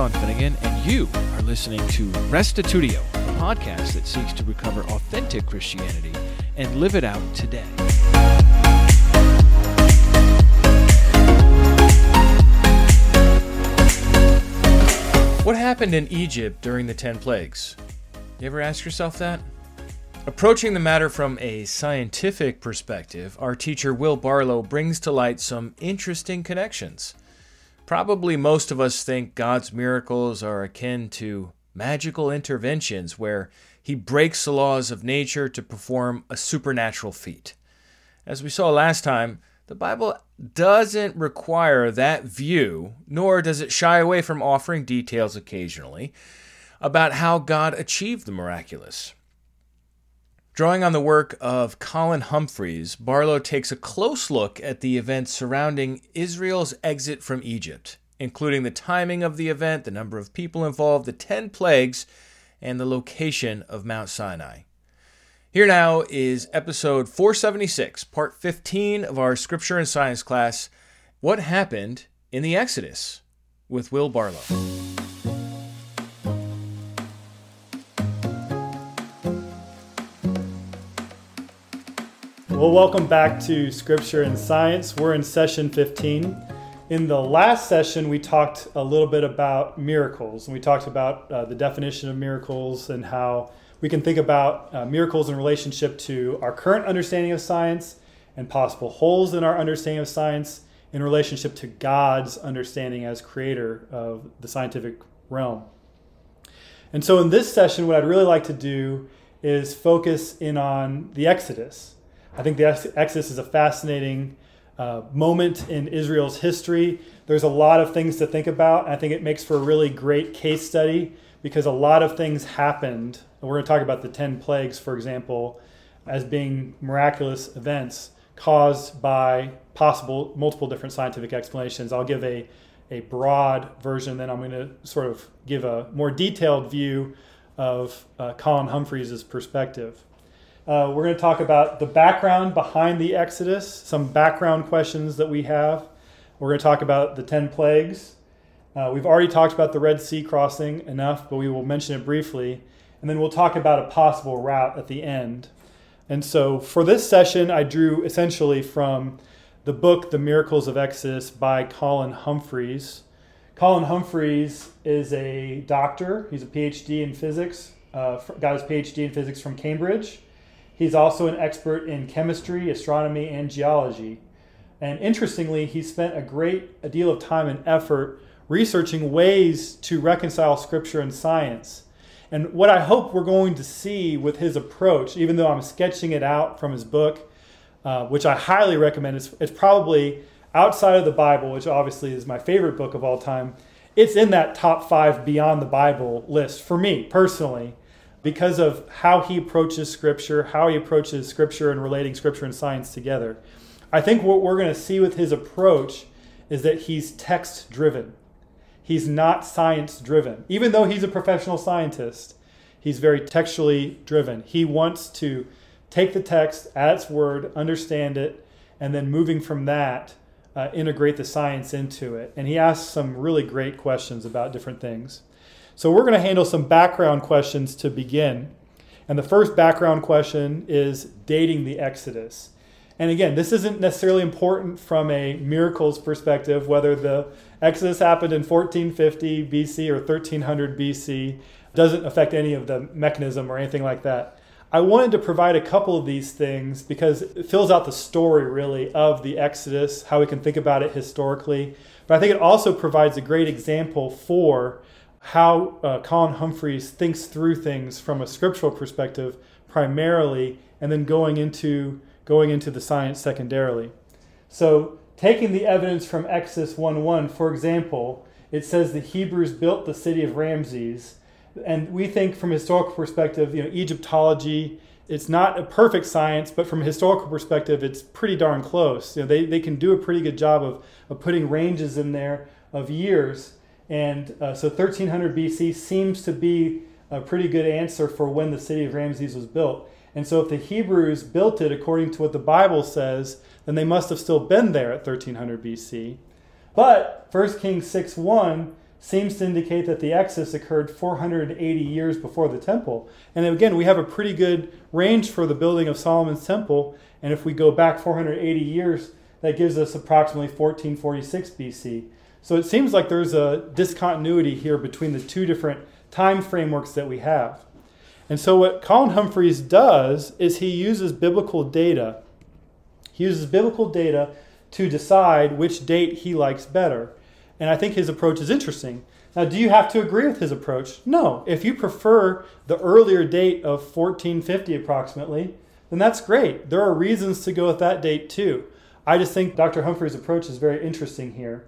Sean Finnegan, and you are listening to Restitutio, a podcast that seeks to recover authentic Christianity and live it out today. What happened in Egypt during the ten plagues? You ever ask yourself that? Approaching the matter from a scientific perspective, our teacher Will Barlow brings to light some interesting connections. Probably most of us think God's miracles are akin to magical interventions where he breaks the laws of nature to perform a supernatural feat. As we saw last time, the Bible doesn't require that view, nor does it shy away from offering details occasionally about how God achieved the miraculous. Drawing on the work of Colin Humphreys, Barlow takes a close look at the events surrounding Israel's exit from Egypt, including the timing of the event, the number of people involved, the 10 plagues, and the location of Mount Sinai. Here now is episode 476, part 15 of our Scripture and Science class What Happened in the Exodus with Will Barlow. Well, welcome back to Scripture and Science. We're in session 15. In the last session, we talked a little bit about miracles, and we talked about uh, the definition of miracles and how we can think about uh, miracles in relationship to our current understanding of science and possible holes in our understanding of science in relationship to God's understanding as creator of the scientific realm. And so, in this session, what I'd really like to do is focus in on the Exodus. I think the Exodus is a fascinating uh, moment in Israel's history. There's a lot of things to think about. I think it makes for a really great case study because a lot of things happened and we're going to talk about the 10 plagues, for example, as being miraculous events caused by possible multiple different scientific explanations. I'll give a, a broad version, then I'm going to sort of give a more detailed view of uh, Colin Humphreys' perspective. Uh, we're going to talk about the background behind the Exodus, some background questions that we have. We're going to talk about the 10 plagues. Uh, we've already talked about the Red Sea crossing enough, but we will mention it briefly and then we'll talk about a possible route at the end. And so for this session, I drew essentially from the book The Miracles of Exodus by Colin Humphreys. Colin Humphreys is a doctor, he's a PhD in physics, uh, got his PhD in physics from Cambridge. He's also an expert in chemistry, astronomy, and geology. And interestingly, he spent a great a deal of time and effort researching ways to reconcile scripture and science. And what I hope we're going to see with his approach, even though I'm sketching it out from his book, uh, which I highly recommend, it's, it's probably outside of the Bible, which obviously is my favorite book of all time. It's in that top five beyond the Bible list for me personally because of how he approaches Scripture, how he approaches Scripture and relating Scripture and science together. I think what we're going to see with his approach is that he's text driven. He's not science driven. Even though he's a professional scientist, he's very textually driven. He wants to take the text at its word, understand it, and then moving from that, uh, integrate the science into it. And he asks some really great questions about different things. So we're going to handle some background questions to begin. And the first background question is dating the Exodus. And again, this isn't necessarily important from a miracles perspective, whether the Exodus happened in 1450 BC or 1300 BC, doesn't affect any of the mechanism or anything like that. I wanted to provide a couple of these things because it fills out the story really of the Exodus, how we can think about it historically. But I think it also provides a great example for how uh, Colin Humphreys thinks through things from a scriptural perspective primarily, and then going into going into the science secondarily. So, taking the evidence from Exodus 1 1, for example, it says the Hebrews built the city of Ramses. And we think from a historical perspective, you know, Egyptology, it's not a perfect science, but from a historical perspective, it's pretty darn close. You know, they, they can do a pretty good job of, of putting ranges in there of years. And uh, so 1300 BC seems to be a pretty good answer for when the city of Ramses was built. And so, if the Hebrews built it according to what the Bible says, then they must have still been there at 1300 BC. But 1 Kings 6 1 seems to indicate that the Exodus occurred 480 years before the temple. And again, we have a pretty good range for the building of Solomon's temple. And if we go back 480 years, that gives us approximately 1446 BC. So it seems like there's a discontinuity here between the two different time frameworks that we have. And so what Colin Humphreys does is he uses biblical data. He uses biblical data to decide which date he likes better. And I think his approach is interesting. Now, do you have to agree with his approach? No. If you prefer the earlier date of 1450 approximately, then that's great. There are reasons to go with that date too. I just think Dr. Humphreys' approach is very interesting here.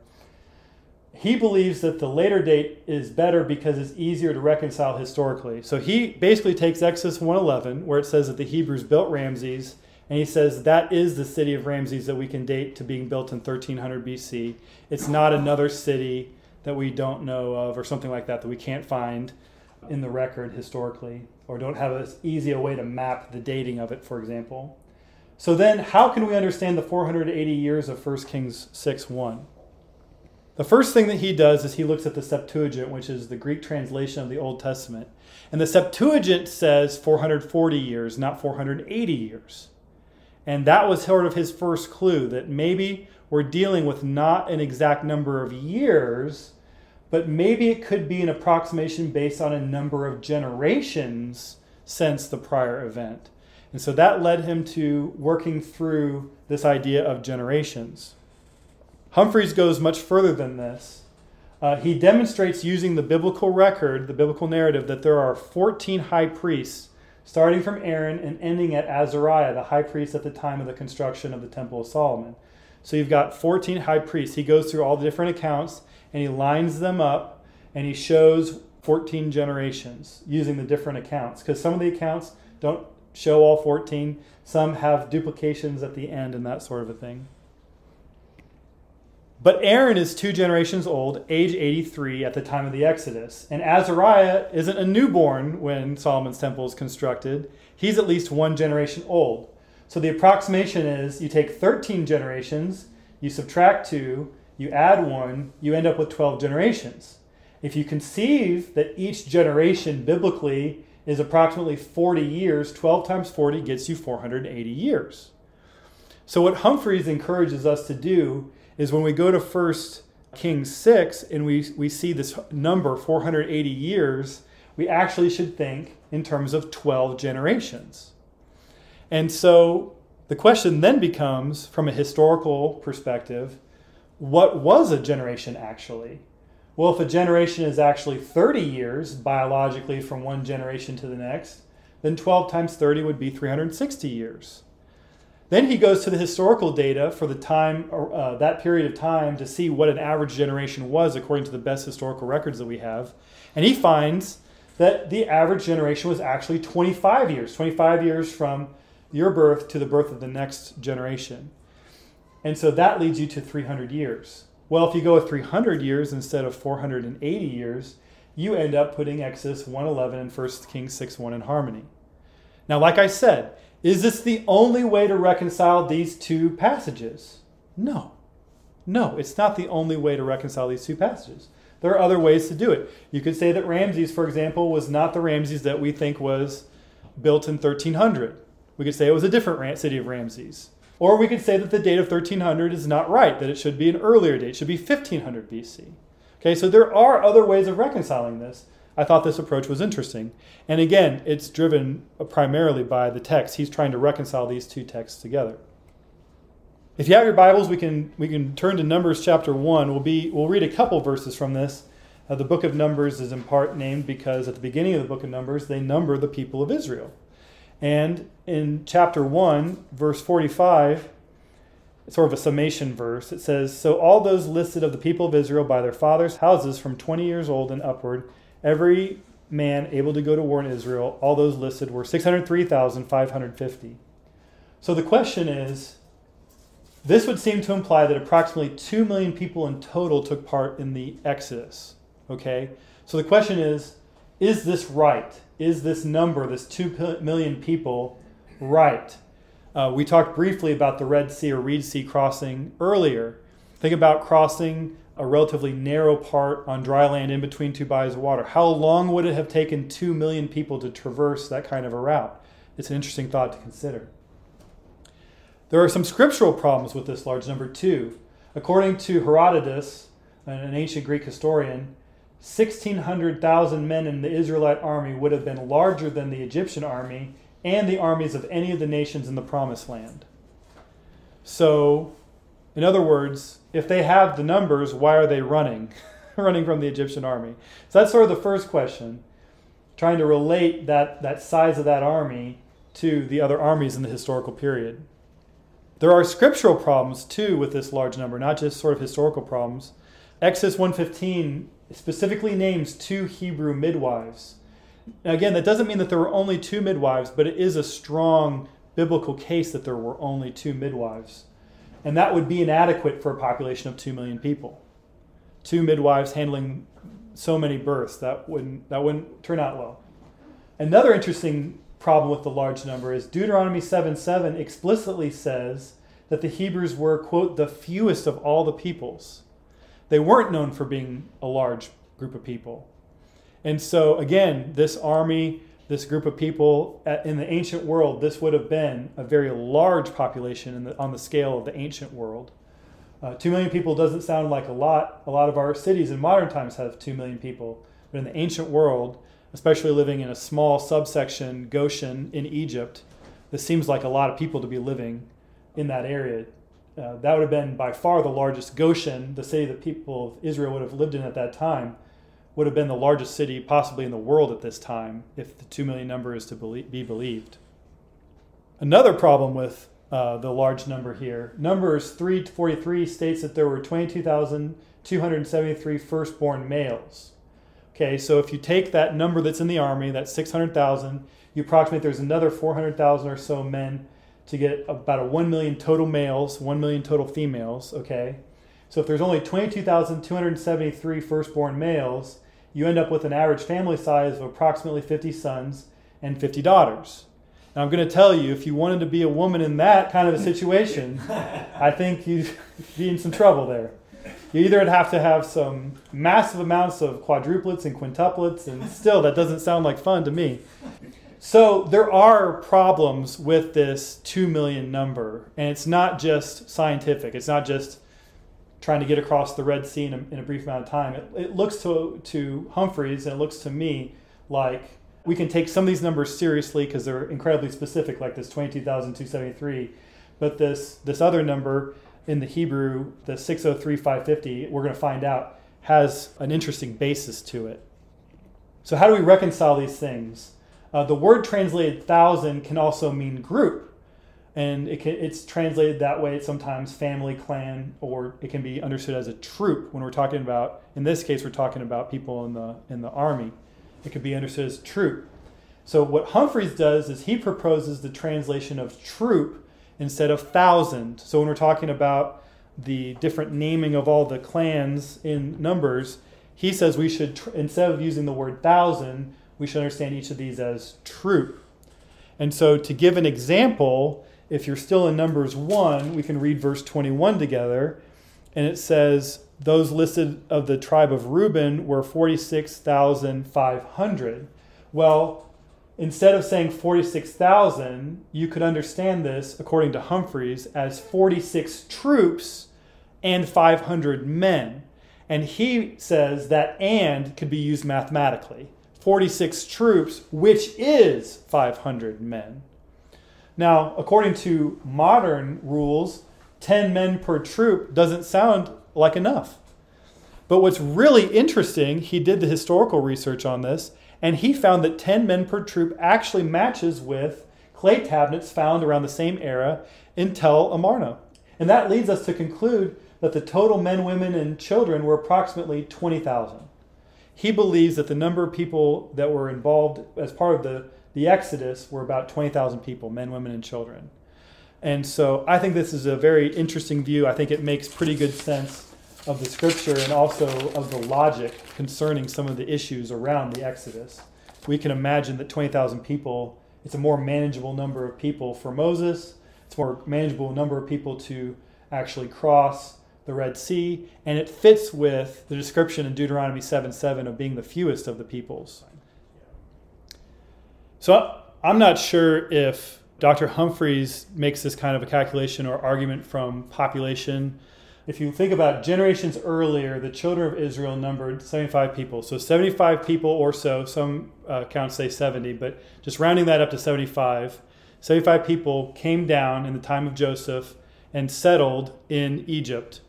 He believes that the later date is better because it's easier to reconcile historically. So he basically takes Exodus 111, where it says that the Hebrews built Ramses, and he says that is the city of Ramses that we can date to being built in 1300 BC. It's not another city that we don't know of or something like that that we can't find in the record historically or don't have as easy a way to map the dating of it, for example. So then, how can we understand the 480 years of 1 Kings 6 1? The first thing that he does is he looks at the Septuagint, which is the Greek translation of the Old Testament. And the Septuagint says 440 years, not 480 years. And that was sort of his first clue that maybe we're dealing with not an exact number of years, but maybe it could be an approximation based on a number of generations since the prior event. And so that led him to working through this idea of generations. Humphreys goes much further than this. Uh, he demonstrates using the biblical record, the biblical narrative, that there are 14 high priests, starting from Aaron and ending at Azariah, the high priest at the time of the construction of the Temple of Solomon. So you've got 14 high priests. He goes through all the different accounts and he lines them up and he shows 14 generations using the different accounts because some of the accounts don't show all 14. Some have duplications at the end and that sort of a thing. But Aaron is two generations old, age 83 at the time of the Exodus. And Azariah isn't a newborn when Solomon's temple is constructed. He's at least one generation old. So the approximation is you take 13 generations, you subtract two, you add one, you end up with 12 generations. If you conceive that each generation biblically is approximately 40 years. 12 times 40 gets you 480 years. So, what Humphreys encourages us to do is when we go to 1 Kings 6 and we, we see this number, 480 years, we actually should think in terms of 12 generations. And so the question then becomes from a historical perspective what was a generation actually? Well, if a generation is actually 30 years biologically from one generation to the next, then 12 times 30 would be 360 years. Then he goes to the historical data for the time, uh, that period of time, to see what an average generation was according to the best historical records that we have. And he finds that the average generation was actually 25 years, 25 years from your birth to the birth of the next generation. And so that leads you to 300 years. Well, if you go with 300 years instead of 480 years, you end up putting Exodus 111 and 1 Kings 6 1 in harmony. Now, like I said, is this the only way to reconcile these two passages? No. No, it's not the only way to reconcile these two passages. There are other ways to do it. You could say that Ramses, for example, was not the Ramses that we think was built in 1300. We could say it was a different city of Ramses. Or we could say that the date of 1300 is not right, that it should be an earlier date, it should be 1500 BC. Okay, so there are other ways of reconciling this. I thought this approach was interesting. And again, it's driven primarily by the text. He's trying to reconcile these two texts together. If you have your Bibles, we can we can turn to Numbers chapter 1. We'll be we'll read a couple verses from this. Uh, the book of Numbers is in part named because at the beginning of the book of Numbers, they number the people of Israel. And in chapter 1, verse 45, sort of a summation verse, it says So all those listed of the people of Israel by their fathers' houses from 20 years old and upward, every man able to go to war in Israel, all those listed were 603,550. So the question is this would seem to imply that approximately 2 million people in total took part in the Exodus. Okay? So the question is is this right? Is this number, this 2 million people, right? Uh, we talked briefly about the Red Sea or Reed Sea crossing earlier. Think about crossing a relatively narrow part on dry land in between two bodies of water. How long would it have taken 2 million people to traverse that kind of a route? It's an interesting thought to consider. There are some scriptural problems with this large number, too. According to Herodotus, an ancient Greek historian, 1,600,000 men in the Israelite army would have been larger than the Egyptian army and the armies of any of the nations in the Promised Land. So, in other words, if they have the numbers, why are they running? running from the Egyptian army? So that's sort of the first question, trying to relate that, that size of that army to the other armies in the historical period. There are scriptural problems too with this large number, not just sort of historical problems. Exodus 115 specifically names two Hebrew midwives. Now again, that doesn't mean that there were only two midwives, but it is a strong biblical case that there were only two midwives. And that would be inadequate for a population of 2 million people. Two midwives handling so many births, that wouldn't, that wouldn't turn out well. Another interesting problem with the large number is Deuteronomy 7 7 explicitly says that the Hebrews were, quote, the fewest of all the peoples. They weren't known for being a large group of people. And so, again, this army this group of people at, in the ancient world, this would have been a very large population the, on the scale of the ancient world. Uh, two million people doesn't sound like a lot. A lot of our cities in modern times have two million people, but in the ancient world, especially living in a small subsection, Goshen in Egypt, this seems like a lot of people to be living in that area. Uh, that would have been by far the largest Goshen, the city that people of Israel would have lived in at that time would have been the largest city possibly in the world at this time if the 2 million number is to be believed. Another problem with uh, the large number here, Numbers 343 states that there were 22,273 firstborn males. Okay, so if you take that number that's in the army, that's 600,000, you approximate there's another 400,000 or so men to get about a 1 million total males, 1 million total females, okay? So if there's only 22,273 firstborn males, you end up with an average family size of approximately 50 sons and 50 daughters. Now, I'm going to tell you, if you wanted to be a woman in that kind of a situation, I think you'd be in some trouble there. You either would have to have some massive amounts of quadruplets and quintuplets, and still, that doesn't sound like fun to me. So, there are problems with this 2 million number, and it's not just scientific. It's not just trying to get across the Red Sea in a, in a brief amount of time. It, it, looks to, to Humphreys and it looks to me like we can take some of these numbers seriously because they're incredibly specific, like this 22,273. But this, this other number in the Hebrew, the 603,550, we're going to find out, has an interesting basis to it. So, how do we reconcile these things? Uh, the word translated thousand can also mean group and it can, it's translated that way sometimes family clan or it can be understood as a troop when we're talking about in this case we're talking about people in the in the army. It could be understood as troop. So what humphreys does is he proposes the translation of troop instead of thousand. So when we're talking about the different naming of all the clans in numbers he says we should instead of using the word thousand we should understand each of these as troop. And so to give an example if you're still in Numbers 1, we can read verse 21 together. And it says, Those listed of the tribe of Reuben were 46,500. Well, instead of saying 46,000, you could understand this, according to Humphreys, as 46 troops and 500 men. And he says that and could be used mathematically 46 troops, which is 500 men. Now, according to modern rules, 10 men per troop doesn't sound like enough. But what's really interesting, he did the historical research on this, and he found that 10 men per troop actually matches with clay tablets found around the same era in Tel Amarna. And that leads us to conclude that the total men, women, and children were approximately 20,000. He believes that the number of people that were involved as part of the the Exodus were about 20,000 people, men, women, and children. And so I think this is a very interesting view. I think it makes pretty good sense of the scripture and also of the logic concerning some of the issues around the Exodus. We can imagine that 20,000 people, it's a more manageable number of people for Moses, it's a more manageable number of people to actually cross the Red Sea, and it fits with the description in Deuteronomy 7 7 of being the fewest of the peoples. So I'm not sure if Dr. Humphreys makes this kind of a calculation or argument from population. If you think about generations earlier, the children of Israel numbered 75 people. So 75 people or so, some uh, accounts say 70, but just rounding that up to 75. 75 people came down in the time of Joseph and settled in Egypt.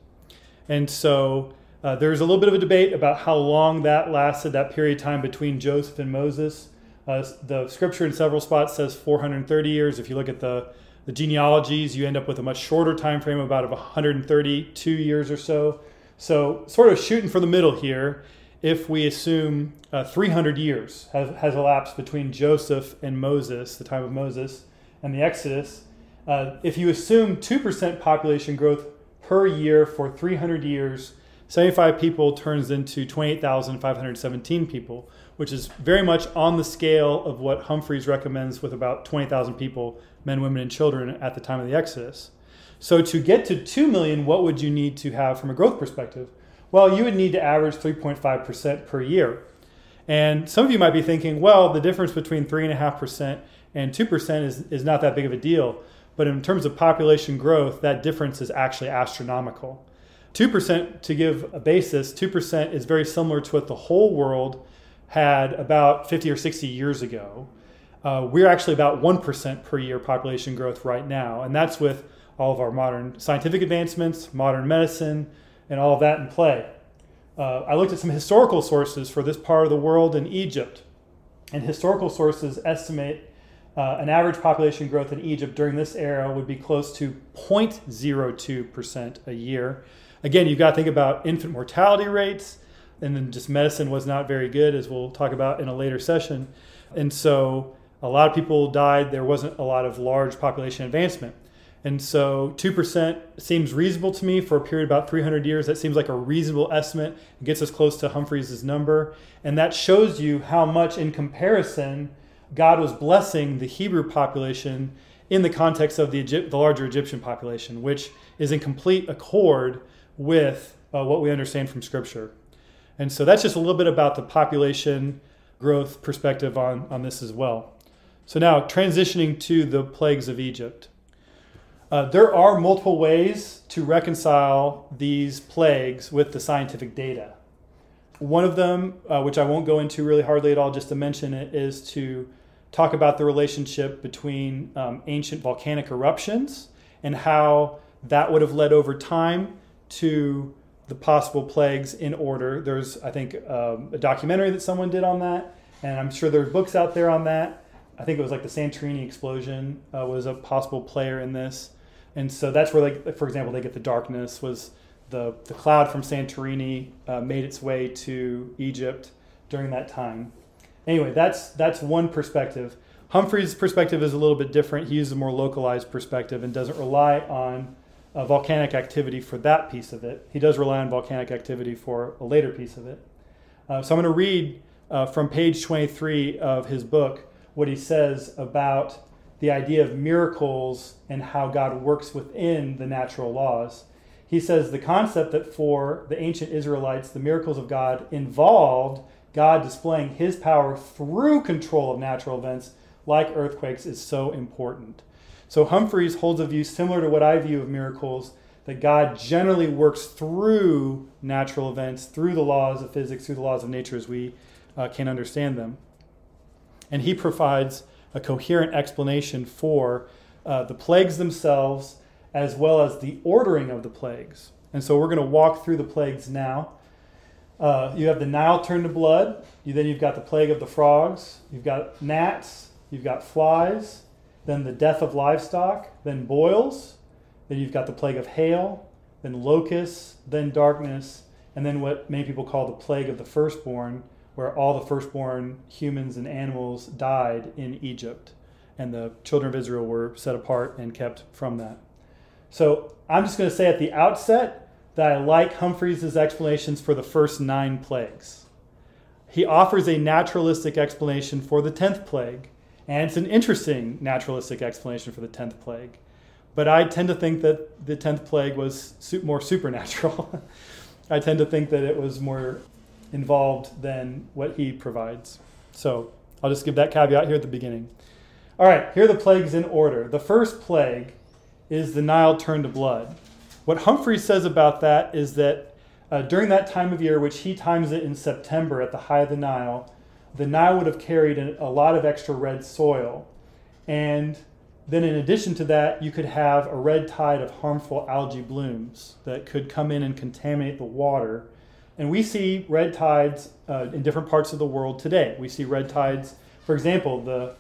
And so uh, there's a little bit of a debate about how long that lasted, that period of time between Joseph and Moses. Uh, the scripture in several spots says 430 years. If you look at the, the genealogies, you end up with a much shorter time frame, about of 132 years or so. So, sort of shooting for the middle here, if we assume uh, 300 years has, has elapsed between Joseph and Moses, the time of Moses, and the Exodus, uh, if you assume 2% population growth per year for 300 years, 75 people turns into 28,517 people, which is very much on the scale of what Humphreys recommends with about 20,000 people, men, women, and children at the time of the Exodus. So to get to 2 million, what would you need to have from a growth perspective? Well, you would need to average 3.5% per year. And some of you might be thinking, well, the difference between 3.5% and 2% is, is not that big of a deal. But in terms of population growth, that difference is actually astronomical. 2%, to give a basis, 2% is very similar to what the whole world had about 50 or 60 years ago. Uh, we're actually about 1% per year population growth right now. And that's with all of our modern scientific advancements, modern medicine, and all of that in play. Uh, I looked at some historical sources for this part of the world in Egypt. And historical sources estimate uh, an average population growth in Egypt during this era would be close to 0.02% a year. Again, you've got to think about infant mortality rates, and then just medicine was not very good, as we'll talk about in a later session. And so a lot of people died. There wasn't a lot of large population advancement. And so 2% seems reasonable to me for a period about 300 years. That seems like a reasonable estimate. It gets us close to Humphreys' number. And that shows you how much, in comparison, God was blessing the Hebrew population in the context of the, Egypt, the larger Egyptian population, which is in complete accord with uh, what we understand from Scripture. And so that's just a little bit about the population growth perspective on, on this as well. So now transitioning to the plagues of Egypt. Uh, there are multiple ways to reconcile these plagues with the scientific data. One of them, uh, which I won't go into really hardly at all, just to mention it, is to talk about the relationship between um, ancient volcanic eruptions and how that would have led over time to the possible plagues in order. There's, I think, um, a documentary that someone did on that, and I'm sure there are books out there on that. I think it was like the Santorini explosion uh, was a possible player in this, and so that's where, like, for example, they get the darkness was the the cloud from Santorini uh, made its way to Egypt during that time anyway, that's that's one perspective. Humphreys' perspective is a little bit different. He uses a more localized perspective and doesn't rely on uh, volcanic activity for that piece of it. He does rely on volcanic activity for a later piece of it. Uh, so I'm going to read uh, from page 23 of his book what he says about the idea of miracles and how God works within the natural laws. He says the concept that for the ancient Israelites, the miracles of God involved God displaying his power through control of natural events like earthquakes is so important. So Humphreys holds a view similar to what I view of miracles that God generally works through natural events, through the laws of physics, through the laws of nature as we uh, can understand them. And he provides a coherent explanation for uh, the plagues themselves as well as the ordering of the plagues. And so we're going to walk through the plagues now. Uh, you have the Nile turned to blood. You, then you've got the plague of the frogs. You've got gnats. You've got flies. Then the death of livestock. Then boils. Then you've got the plague of hail. Then locusts. Then darkness. And then what many people call the plague of the firstborn, where all the firstborn humans and animals died in Egypt. And the children of Israel were set apart and kept from that. So I'm just going to say at the outset that I like Humphreys' explanations for the first nine plagues. He offers a naturalistic explanation for the tenth plague, and it's an interesting naturalistic explanation for the tenth plague. But I tend to think that the 10th plague was more supernatural. I tend to think that it was more involved than what he provides. So I'll just give that caveat here at the beginning. All right, here are the plagues in order. The first plague is the Nile turned to blood. What Humphrey says about that is that uh, during that time of year, which he times it in September at the high of the Nile, the Nile would have carried a lot of extra red soil. And then, in addition to that, you could have a red tide of harmful algae blooms that could come in and contaminate the water. And we see red tides uh, in different parts of the world today. We see red tides, for example, the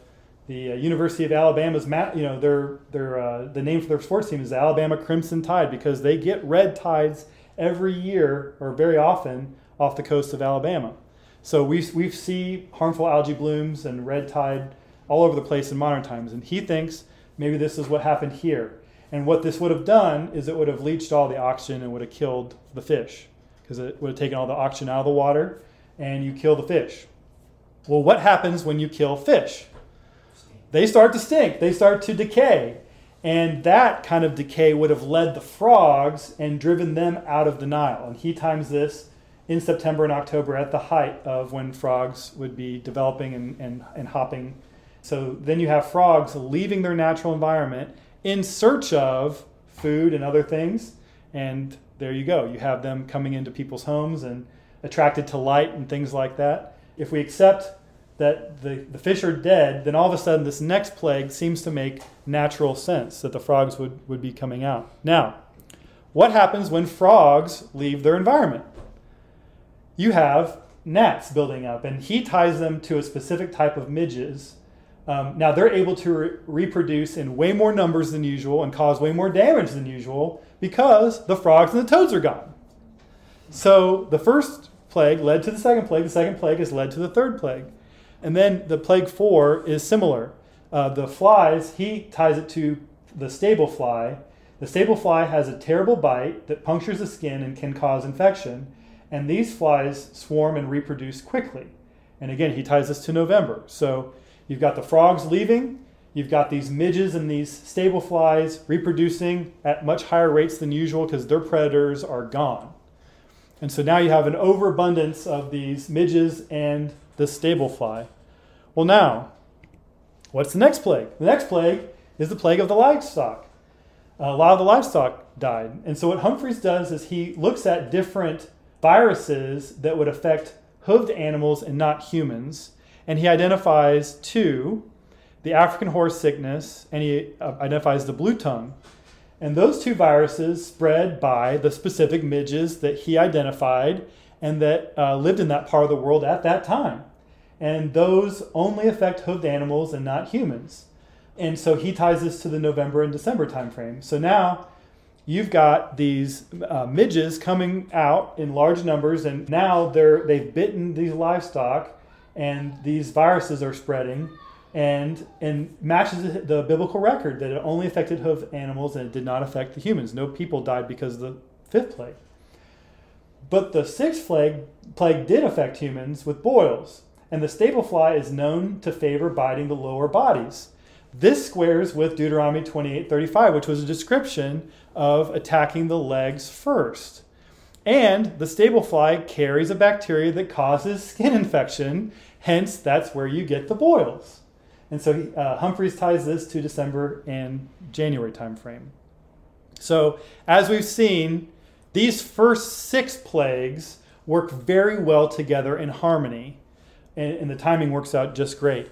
the uh, University of Alabama's, you know, their their uh, the name for their sports team is the Alabama Crimson Tide because they get red tides every year or very often off the coast of Alabama. So we we see harmful algae blooms and red tide all over the place in modern times, and he thinks maybe this is what happened here. And what this would have done is it would have leached all the oxygen and would have killed the fish because it would have taken all the oxygen out of the water and you kill the fish. Well, what happens when you kill fish? They start to stink, they start to decay. And that kind of decay would have led the frogs and driven them out of the Nile. And he times this in September and October at the height of when frogs would be developing and, and, and hopping so then you have frogs leaving their natural environment in search of food and other things. And there you go. You have them coming into people's homes and attracted to light and things like that. If we accept that the, the fish are dead, then all of a sudden this next plague seems to make natural sense that the frogs would, would be coming out. Now, what happens when frogs leave their environment? You have gnats building up, and he ties them to a specific type of midges um, now they're able to re- reproduce in way more numbers than usual and cause way more damage than usual because the frogs and the toads are gone. So the first plague led to the second plague. The second plague has led to the third plague. And then the plague four is similar. Uh, the flies, he ties it to the stable fly. The stable fly has a terrible bite that punctures the skin and can cause infection. And these flies swarm and reproduce quickly. And again, he ties this to November. So You've got the frogs leaving. You've got these midges and these stable flies reproducing at much higher rates than usual because their predators are gone. And so now you have an overabundance of these midges and the stable fly. Well, now, what's the next plague? The next plague is the plague of the livestock. Uh, a lot of the livestock died. And so what Humphreys does is he looks at different viruses that would affect hoofed animals and not humans and he identifies two the African horse sickness, and he uh, identifies the blue tongue. And those two viruses spread by the specific midges that he identified and that uh, lived in that part of the world at that time. And those only affect hoofed animals and not humans. And so he ties this to the November and December timeframe. So now you've got these uh, midges coming out in large numbers, and now they're, they've bitten these livestock and these viruses are spreading and and matches the biblical record that it only affected hoof animals and it did not affect the humans. No people died because of the fifth plague. But the sixth plague, plague did affect humans with boils, and the stable fly is known to favor biting the lower bodies. This squares with Deuteronomy 28:35, which was a description of attacking the legs first. And the stable fly carries a bacteria that causes skin infection, hence, that's where you get the boils. And so uh, Humphreys ties this to December and January timeframe. So, as we've seen, these first six plagues work very well together in harmony, and, and the timing works out just great.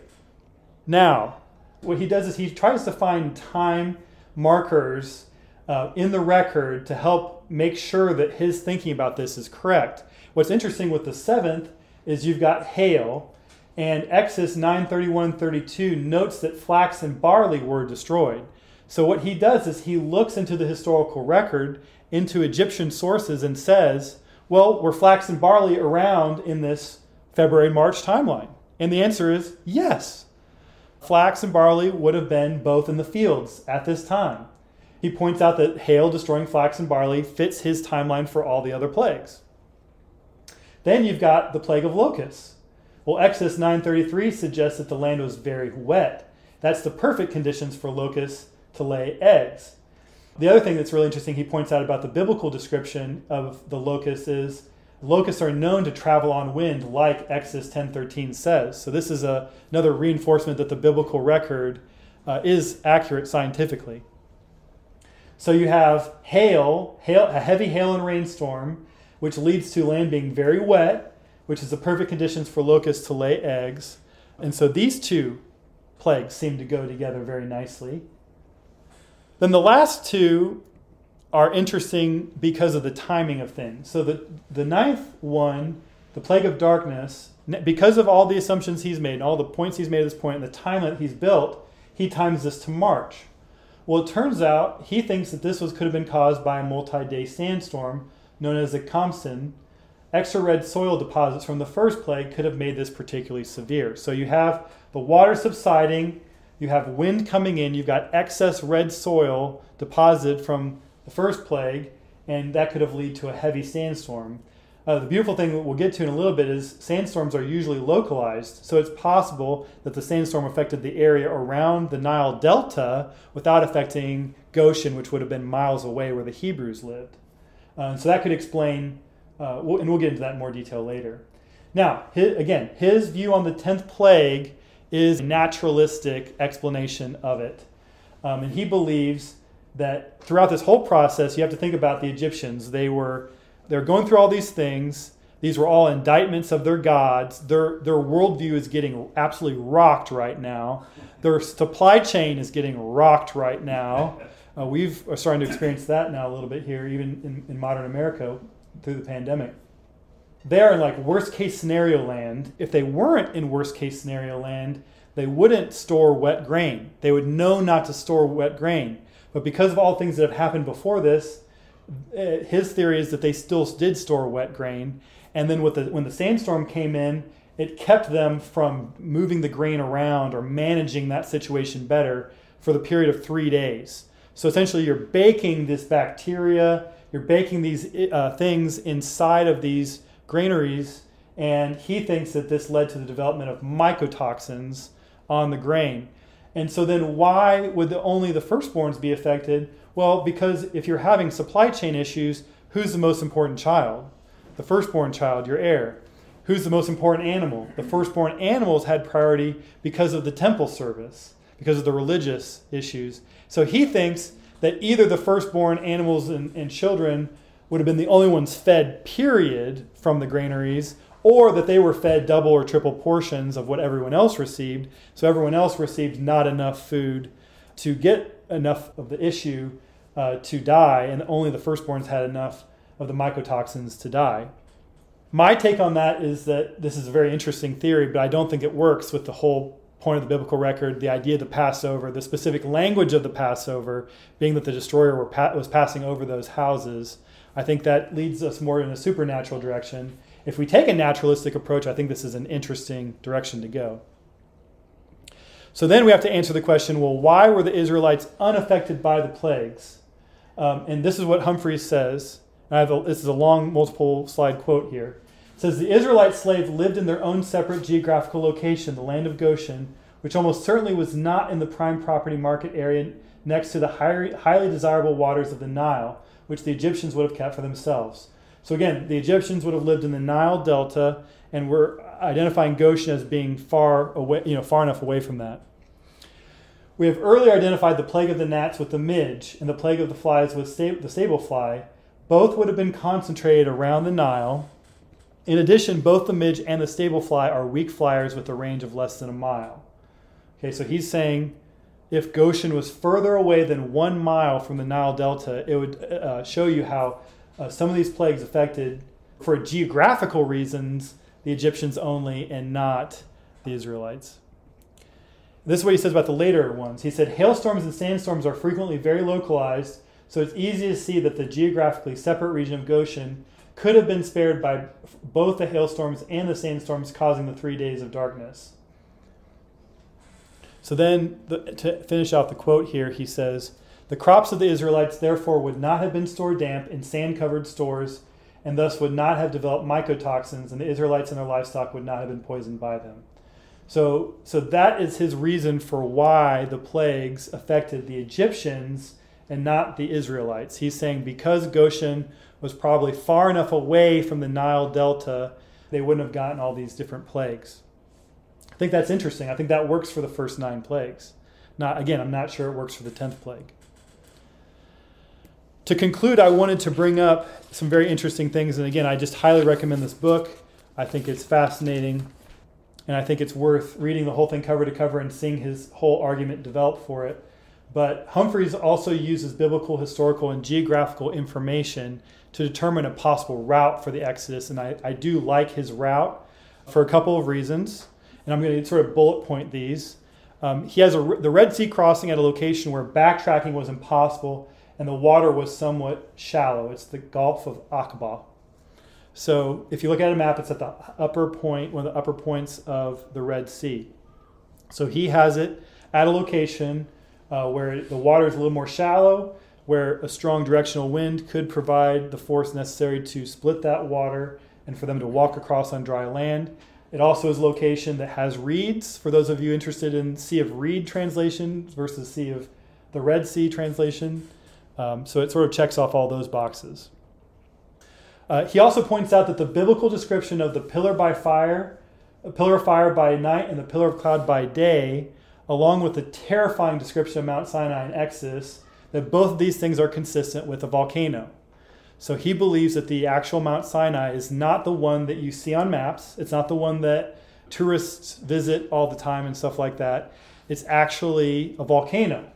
Now, what he does is he tries to find time markers uh, in the record to help make sure that his thinking about this is correct. What's interesting with the seventh is you've got hail, and Exodus 9:31 32 notes that flax and barley were destroyed. So what he does is he looks into the historical record, into Egyptian sources, and says, "Well, were flax and barley around in this February March timeline?" And the answer is yes. Flax and barley would have been both in the fields at this time he points out that hail destroying flax and barley fits his timeline for all the other plagues. Then you've got the plague of locusts. Well, Exodus 9:33 suggests that the land was very wet. That's the perfect conditions for locusts to lay eggs. The other thing that's really interesting, he points out about the biblical description of the locusts is locusts are known to travel on wind, like Exodus 10:13 says. So this is a, another reinforcement that the biblical record uh, is accurate scientifically. So you have hail, hail, a heavy hail and rainstorm, which leads to land being very wet, which is the perfect conditions for locusts to lay eggs. And so these two plagues seem to go together very nicely. Then the last two are interesting because of the timing of things. So the, the ninth one, the plague of darkness, because of all the assumptions he's made and all the points he's made at this point and the time that he's built, he times this to March. Well, it turns out he thinks that this was could have been caused by a multi-day sandstorm known as the Khamsin. Extra red soil deposits from the first plague could have made this particularly severe. So you have the water subsiding, you have wind coming in, you've got excess red soil deposited from the first plague, and that could have led to a heavy sandstorm. Uh, the beautiful thing that we'll get to in a little bit is sandstorms are usually localized, so it's possible that the sandstorm affected the area around the Nile Delta without affecting Goshen, which would have been miles away where the Hebrews lived. Uh, so that could explain, uh, and we'll get into that in more detail later. Now, his, again, his view on the 10th plague is a naturalistic explanation of it. Um, and he believes that throughout this whole process, you have to think about the Egyptians. They were they're going through all these things. These were all indictments of their gods. Their, their worldview is getting absolutely rocked right now. Their supply chain is getting rocked right now. Uh, we've are starting to experience that now a little bit here, even in, in modern America through the pandemic. They are in like worst case scenario land. If they weren't in worst case scenario land, they wouldn't store wet grain. They would know not to store wet grain. But because of all things that have happened before this, uh, his theory is that they still did store wet grain, and then with the, when the sandstorm came in, it kept them from moving the grain around or managing that situation better for the period of three days. So essentially, you're baking this bacteria, you're baking these uh, things inside of these granaries, and he thinks that this led to the development of mycotoxins on the grain. And so then, why would the, only the firstborns be affected? Well, because if you're having supply chain issues, who's the most important child? The firstborn child, your heir. Who's the most important animal? The firstborn animals had priority because of the temple service, because of the religious issues. So he thinks that either the firstborn animals and, and children would have been the only ones fed, period, from the granaries, or that they were fed double or triple portions of what everyone else received. So everyone else received not enough food to get enough of the issue uh, to die, and only the firstborns had enough of the mycotoxins to die. My take on that is that this is a very interesting theory, but I don't think it works with the whole point of the biblical record, the idea of the Passover, the specific language of the Passover, being that the destroyer was passing over those houses. I think that leads us more in a supernatural direction. If we take a naturalistic approach, I think this is an interesting direction to go. So then we have to answer the question well, why were the Israelites unaffected by the plagues? Um, and this is what Humphreys says. A, this is a long, multiple slide quote here. It says the Israelite slaves lived in their own separate geographical location, the land of Goshen, which almost certainly was not in the prime property market area next to the highly, highly desirable waters of the Nile, which the Egyptians would have kept for themselves. So again, the Egyptians would have lived in the Nile Delta, and we're identifying Goshen as being far away, you know, far enough away from that. We have earlier identified the plague of the gnats with the midge and the plague of the flies with the sable fly. Both would have been concentrated around the Nile. In addition, both the midge and the sable fly are weak flyers with a range of less than a mile. Okay, so he's saying if Goshen was further away than one mile from the Nile Delta, it would uh, show you how uh, some of these plagues affected, for geographical reasons, the Egyptians only and not the Israelites. This is what he says about the later ones. He said, Hailstorms and sandstorms are frequently very localized, so it's easy to see that the geographically separate region of Goshen could have been spared by both the hailstorms and the sandstorms causing the three days of darkness. So then, the, to finish out the quote here, he says, The crops of the Israelites therefore would not have been stored damp in sand covered stores, and thus would not have developed mycotoxins, and the Israelites and their livestock would not have been poisoned by them. So, so that is his reason for why the plagues affected the Egyptians and not the Israelites. He's saying because Goshen was probably far enough away from the Nile Delta, they wouldn't have gotten all these different plagues. I think that's interesting. I think that works for the first nine plagues. Not again, I'm not sure it works for the tenth plague. To conclude, I wanted to bring up some very interesting things, and again, I just highly recommend this book. I think it's fascinating, and I think it's worth reading the whole thing cover to cover and seeing his whole argument develop for it. But Humphreys also uses biblical, historical, and geographical information to determine a possible route for the Exodus, and I, I do like his route for a couple of reasons, and I'm going to sort of bullet point these. Um, he has a, the Red Sea crossing at a location where backtracking was impossible and the water was somewhat shallow. It's the Gulf of Aqaba. So if you look at a map, it's at the upper point, one of the upper points of the Red Sea. So he has it at a location uh, where the water is a little more shallow, where a strong directional wind could provide the force necessary to split that water and for them to walk across on dry land. It also is a location that has reeds. For those of you interested in Sea of Reed translation versus Sea of the Red Sea translation, um, so it sort of checks off all those boxes. Uh, he also points out that the biblical description of the pillar by fire, a pillar of fire by night, and the pillar of cloud by day, along with the terrifying description of Mount Sinai in Exodus, that both of these things are consistent with a volcano. So he believes that the actual Mount Sinai is not the one that you see on maps. It's not the one that tourists visit all the time and stuff like that. It's actually a volcano.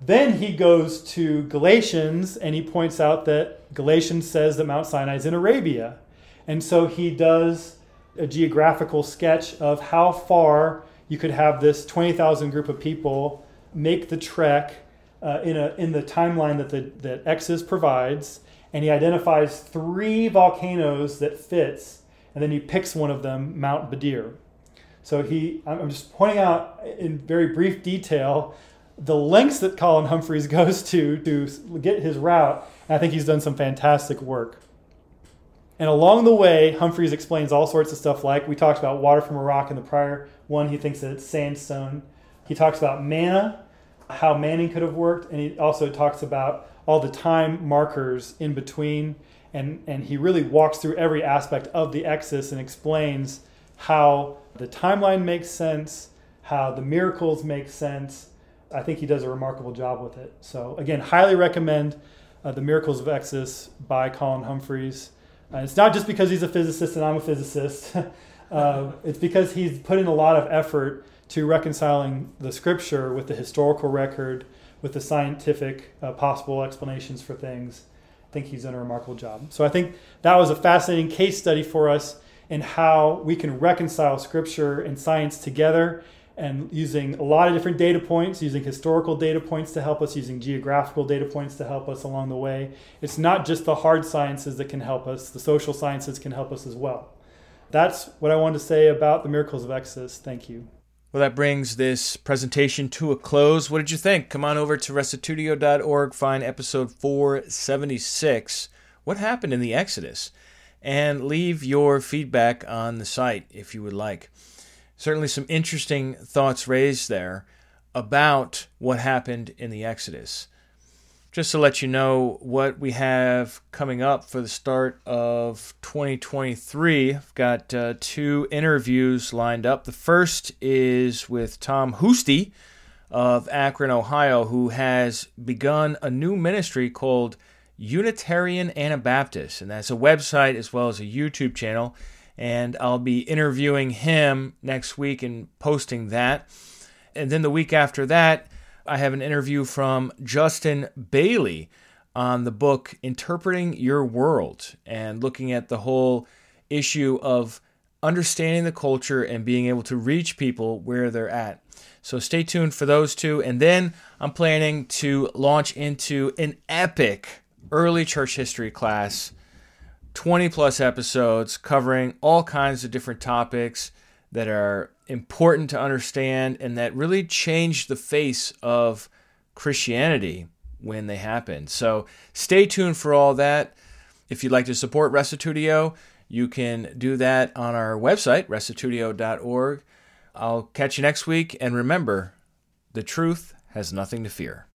Then he goes to Galatians and he points out that Galatians says that Mount Sinai is in Arabia. And so he does a geographical sketch of how far you could have this 20,000 group of people make the trek uh, in, a, in the timeline that, the, that Exodus provides. And he identifies three volcanoes that fits, and then he picks one of them, Mount Badir. So he, I'm just pointing out in very brief detail the lengths that Colin Humphreys goes to to get his route. And I think he's done some fantastic work. And along the way, Humphreys explains all sorts of stuff like we talked about water from a rock in the prior one. He thinks that it's sandstone. He talks about manna, how manna could have worked, and he also talks about all the time markers in between. And, and he really walks through every aspect of the Exodus and explains how the timeline makes sense, how the miracles make sense, I think he does a remarkable job with it. So again, highly recommend uh, the Miracles of Exodus by Colin Humphreys. Uh, it's not just because he's a physicist and I'm a physicist. uh, it's because he's put in a lot of effort to reconciling the scripture with the historical record, with the scientific uh, possible explanations for things. I think he's done a remarkable job. So I think that was a fascinating case study for us in how we can reconcile scripture and science together and using a lot of different data points, using historical data points to help us, using geographical data points to help us along the way. It's not just the hard sciences that can help us, the social sciences can help us as well. That's what I wanted to say about the miracles of Exodus. Thank you. Well, that brings this presentation to a close. What did you think? Come on over to restitutio.org, find episode 476. What happened in the Exodus? And leave your feedback on the site if you would like certainly some interesting thoughts raised there about what happened in the Exodus. Just to let you know what we have coming up for the start of 2023, I've got uh, two interviews lined up. The first is with Tom Hoosty of Akron, Ohio, who has begun a new ministry called Unitarian Anabaptist, and that's a website as well as a YouTube channel and I'll be interviewing him next week and posting that. And then the week after that, I have an interview from Justin Bailey on the book Interpreting Your World and looking at the whole issue of understanding the culture and being able to reach people where they're at. So stay tuned for those two. And then I'm planning to launch into an epic early church history class 20 plus episodes covering all kinds of different topics that are important to understand and that really changed the face of Christianity when they happened. So stay tuned for all that. If you'd like to support Restitutio, you can do that on our website, restitutio.org. I'll catch you next week, and remember, the truth has nothing to fear.